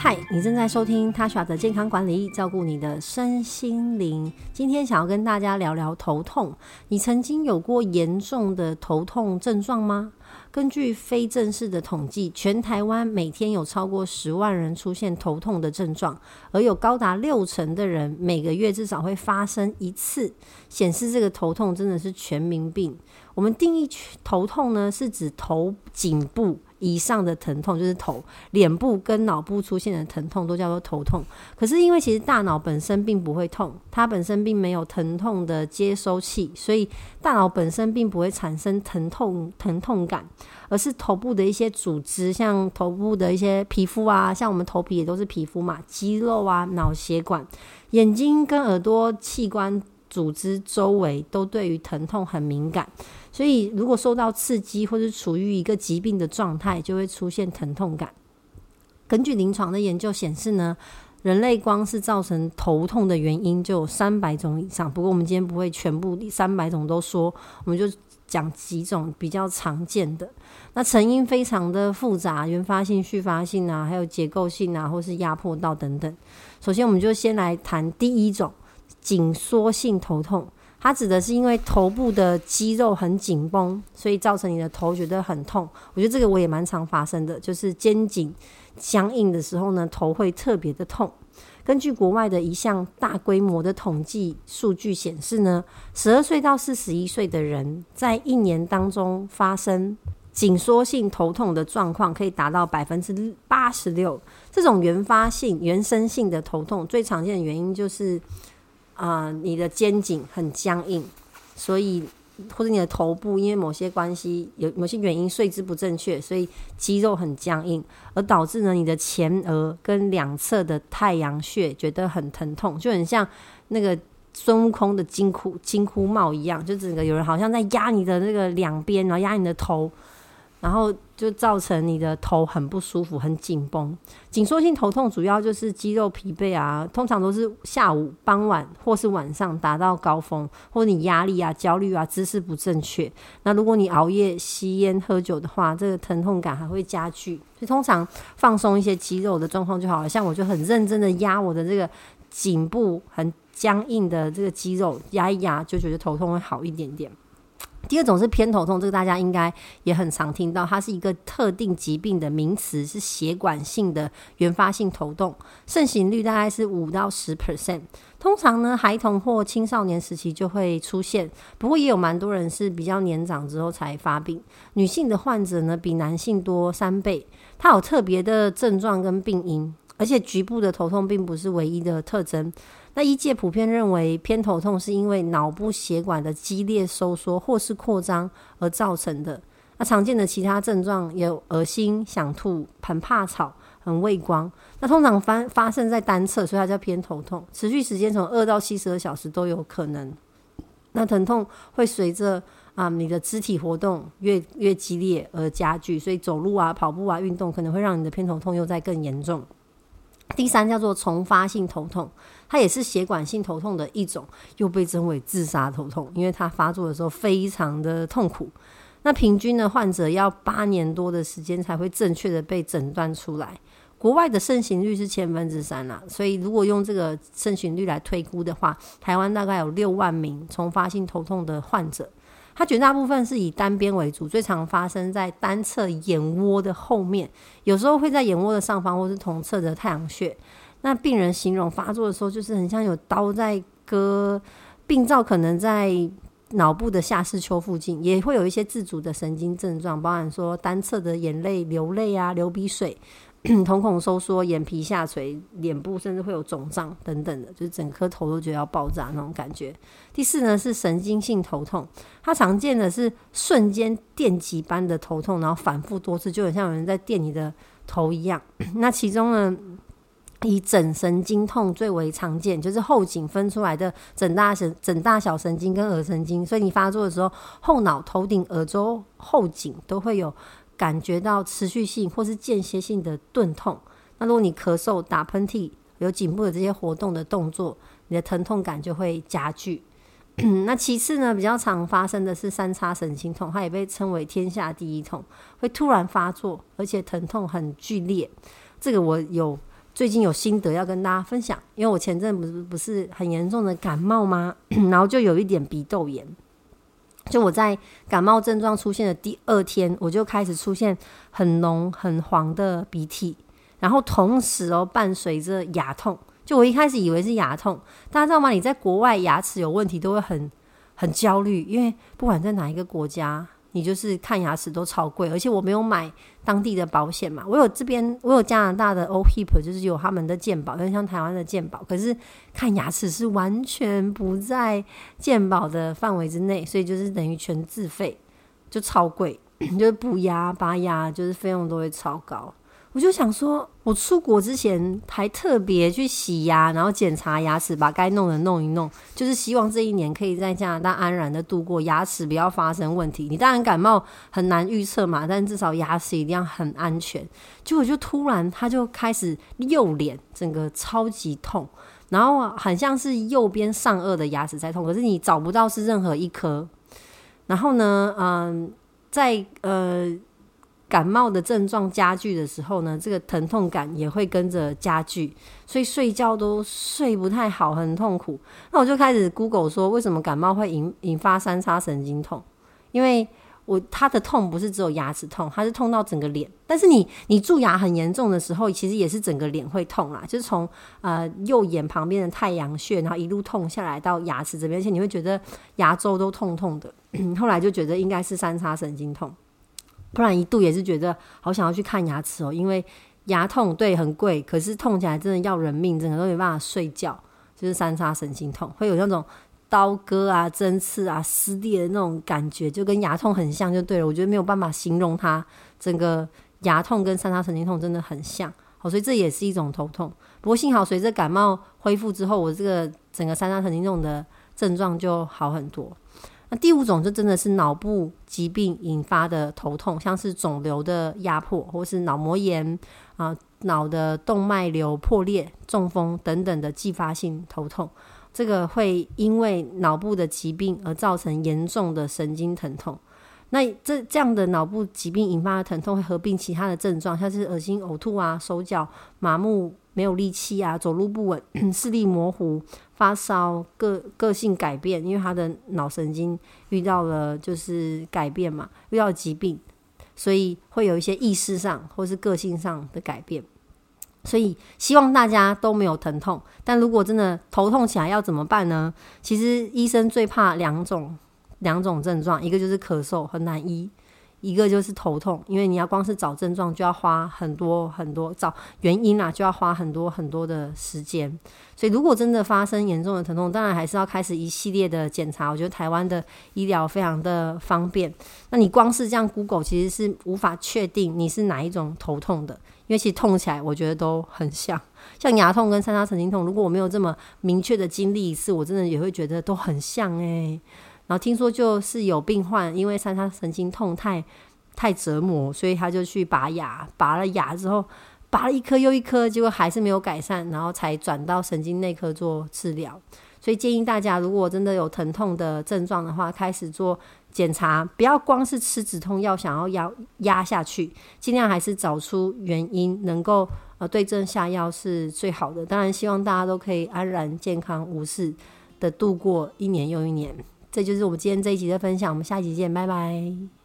嗨，你正在收听 Tasha 的健康管理，照顾你的身心灵。今天想要跟大家聊聊头痛。你曾经有过严重的头痛症状吗？根据非正式的统计，全台湾每天有超过十万人出现头痛的症状，而有高达六成的人每个月至少会发生一次，显示这个头痛真的是全民病。我们定义头痛呢，是指头颈部以上的疼痛，就是头、脸部跟脑部出现的疼痛都叫做头痛。可是因为其实大脑本身并不会痛，它本身并没有疼痛的接收器，所以大脑本身并不会产生疼痛疼痛感，而是头部的一些组织，像头部的一些皮肤啊，像我们头皮也都是皮肤嘛，肌肉啊、脑血管、眼睛跟耳朵器官组织周围都对于疼痛很敏感。所以，如果受到刺激或是处于一个疾病的状态，就会出现疼痛感。根据临床的研究显示呢，人类光是造成头痛的原因就有三百种以上。不过，我们今天不会全部三百种都说，我们就讲几种比较常见的。那成因非常的复杂，原发性、续发性啊，还有结构性啊，或是压迫到等等。首先，我们就先来谈第一种紧缩性头痛。它指的是因为头部的肌肉很紧绷，所以造成你的头觉得很痛。我觉得这个我也蛮常发生的，就是肩颈僵硬的时候呢，头会特别的痛。根据国外的一项大规模的统计数据显示呢，十二岁到四十一岁的人在一年当中发生紧缩性头痛的状况可以达到百分之八十六。这种原发性、原生性的头痛最常见的原因就是。啊、你的肩颈很僵硬，所以或者你的头部因为某些关系有某些原因睡姿不正确，所以肌肉很僵硬，而导致呢你的前额跟两侧的太阳穴觉得很疼痛，就很像那个孙悟空的金箍金箍帽一样，就整个有人好像在压你的那个两边，然后压你的头。然后就造成你的头很不舒服，很紧绷。紧缩性头痛主要就是肌肉疲惫啊，通常都是下午、傍晚或是晚上达到高峰，或者你压力啊、焦虑啊、姿势不正确。那如果你熬夜、吸烟、喝酒的话，这个疼痛感还会加剧。所以通常放松一些肌肉的状况就好了。像我就很认真的压我的这个颈部很僵硬的这个肌肉，压一压就觉得头痛会好一点点。第二种是偏头痛，这个大家应该也很常听到，它是一个特定疾病的名词，是血管性的原发性头痛，盛行率大概是五到十 percent。通常呢，孩童或青少年时期就会出现，不过也有蛮多人是比较年长之后才发病。女性的患者呢，比男性多三倍，它有特别的症状跟病因，而且局部的头痛并不是唯一的特征。那医界普遍认为，偏头痛是因为脑部血管的激烈收缩或是扩张而造成的。那常见的其他症状有恶心、想吐、很怕吵、很畏光。那通常发发生在单侧，所以它叫偏头痛，持续时间从二到七十二小时都有可能。那疼痛会随着啊你的肢体活动越越激烈而加剧，所以走路啊、跑步啊、运动可能会让你的偏头痛又再更严重。第三叫做重发性头痛，它也是血管性头痛的一种，又被称为自杀头痛，因为它发作的时候非常的痛苦。那平均的患者要八年多的时间才会正确的被诊断出来。国外的盛行率是千分之三啦，所以如果用这个盛行率来推估的话，台湾大概有六万名重发性头痛的患者。它绝大部分是以单边为主，最常发生在单侧眼窝的后面，有时候会在眼窝的上方或是同侧的太阳穴。那病人形容发作的时候，就是很像有刀在割，病灶可能在脑部的下视丘附近，也会有一些自主的神经症状，包含说单侧的眼泪流泪啊、流鼻水。瞳孔收缩、眼皮下垂、脸部甚至会有肿胀等等的，就是整颗头都觉得要爆炸那种感觉。第四呢是神经性头痛，它常见的是瞬间电击般的头痛，然后反复多次，就很像有人在电你的头一样。那其中呢，以枕神经痛最为常见，就是后颈分出来的枕大神、枕大小神经跟耳神经，所以你发作的时候，后脑、头顶、耳周、后颈都会有。感觉到持续性或是间歇性的钝痛。那如果你咳嗽、打喷嚏，有颈部的这些活动的动作，你的疼痛感就会加剧。那其次呢，比较常发生的是三叉神经痛，它也被称为天下第一痛，会突然发作，而且疼痛很剧烈。这个我有最近有心得要跟大家分享，因为我前阵不是不是很严重的感冒吗？然后就有一点鼻窦炎。就我在感冒症状出现的第二天，我就开始出现很浓很黄的鼻涕，然后同时哦伴随着牙痛。就我一开始以为是牙痛，大家知道吗？你在国外牙齿有问题都会很很焦虑，因为不管在哪一个国家。你就是看牙齿都超贵，而且我没有买当地的保险嘛。我有这边，我有加拿大的 OHIP，就是有他们的健保，跟像台湾的健保。可是看牙齿是完全不在健保的范围之内，所以就是等于全自费，就超贵，就是补牙、拔牙，就是费用都会超高。我就想说，我出国之前还特别去洗牙，然后检查牙齿，把该弄的弄一弄，就是希望这一年可以在加拿大安然的度过，牙齿不要发生问题。你当然感冒很难预测嘛，但至少牙齿一定要很安全。结果就突然他就开始右脸整个超级痛，然后很像是右边上颚的牙齿在痛，可是你找不到是任何一颗。然后呢，嗯，在呃。感冒的症状加剧的时候呢，这个疼痛感也会跟着加剧，所以睡觉都睡不太好，很痛苦。那我就开始 Google 说，为什么感冒会引引发三叉神经痛？因为我他的痛不是只有牙齿痛，他是痛到整个脸。但是你你蛀牙很严重的时候，其实也是整个脸会痛啦，就是从呃右眼旁边的太阳穴，然后一路痛下来到牙齿这边，而且你会觉得牙周都痛痛的。后来就觉得应该是三叉神经痛。不然一度也是觉得好想要去看牙齿哦，因为牙痛对很贵，可是痛起来真的要人命，整个都没办法睡觉，就是三叉神经痛，会有那种刀割啊、针刺啊、撕裂的那种感觉，就跟牙痛很像，就对了。我觉得没有办法形容它，整个牙痛跟三叉神经痛真的很像，好，所以这也是一种头痛。不过幸好随着感冒恢复之后，我这个整个三叉神经痛的症状就好很多。那第五种就真的是脑部疾病引发的头痛，像是肿瘤的压迫，或是脑膜炎啊、脑的动脉瘤破裂、中风等等的继发性头痛。这个会因为脑部的疾病而造成严重的神经疼痛。那这这样的脑部疾病引发的疼痛会合并其他的症状，像是恶心、呕吐啊、手脚麻木、没有力气啊、走路不稳、视力模糊。发烧、个个性改变，因为他的脑神经遇到了就是改变嘛，遇到疾病，所以会有一些意识上或是个性上的改变。所以希望大家都没有疼痛，但如果真的头痛起来要怎么办呢？其实医生最怕两种两种症状，一个就是咳嗽，很难医。一个就是头痛，因为你要光是找症状就要花很多很多，找原因啦就要花很多很多的时间。所以如果真的发生严重的疼痛，当然还是要开始一系列的检查。我觉得台湾的医疗非常的方便。那你光是这样 Google 其实是无法确定你是哪一种头痛的，因为其实痛起来我觉得都很像，像牙痛跟三叉神经痛。如果我没有这么明确的经历一次，我真的也会觉得都很像诶、然后听说就是有病患，因为三叉神经痛太太折磨，所以他就去拔牙，拔了牙之后，拔了一颗又一颗，结果还是没有改善，然后才转到神经内科做治疗。所以建议大家，如果真的有疼痛的症状的话，开始做检查，不要光是吃止痛药，想要压压下去，尽量还是找出原因，能够呃对症下药是最好的。当然，希望大家都可以安然健康无事的度过一年又一年。这就是我们今天这一集的分享，我们下一集见，拜拜。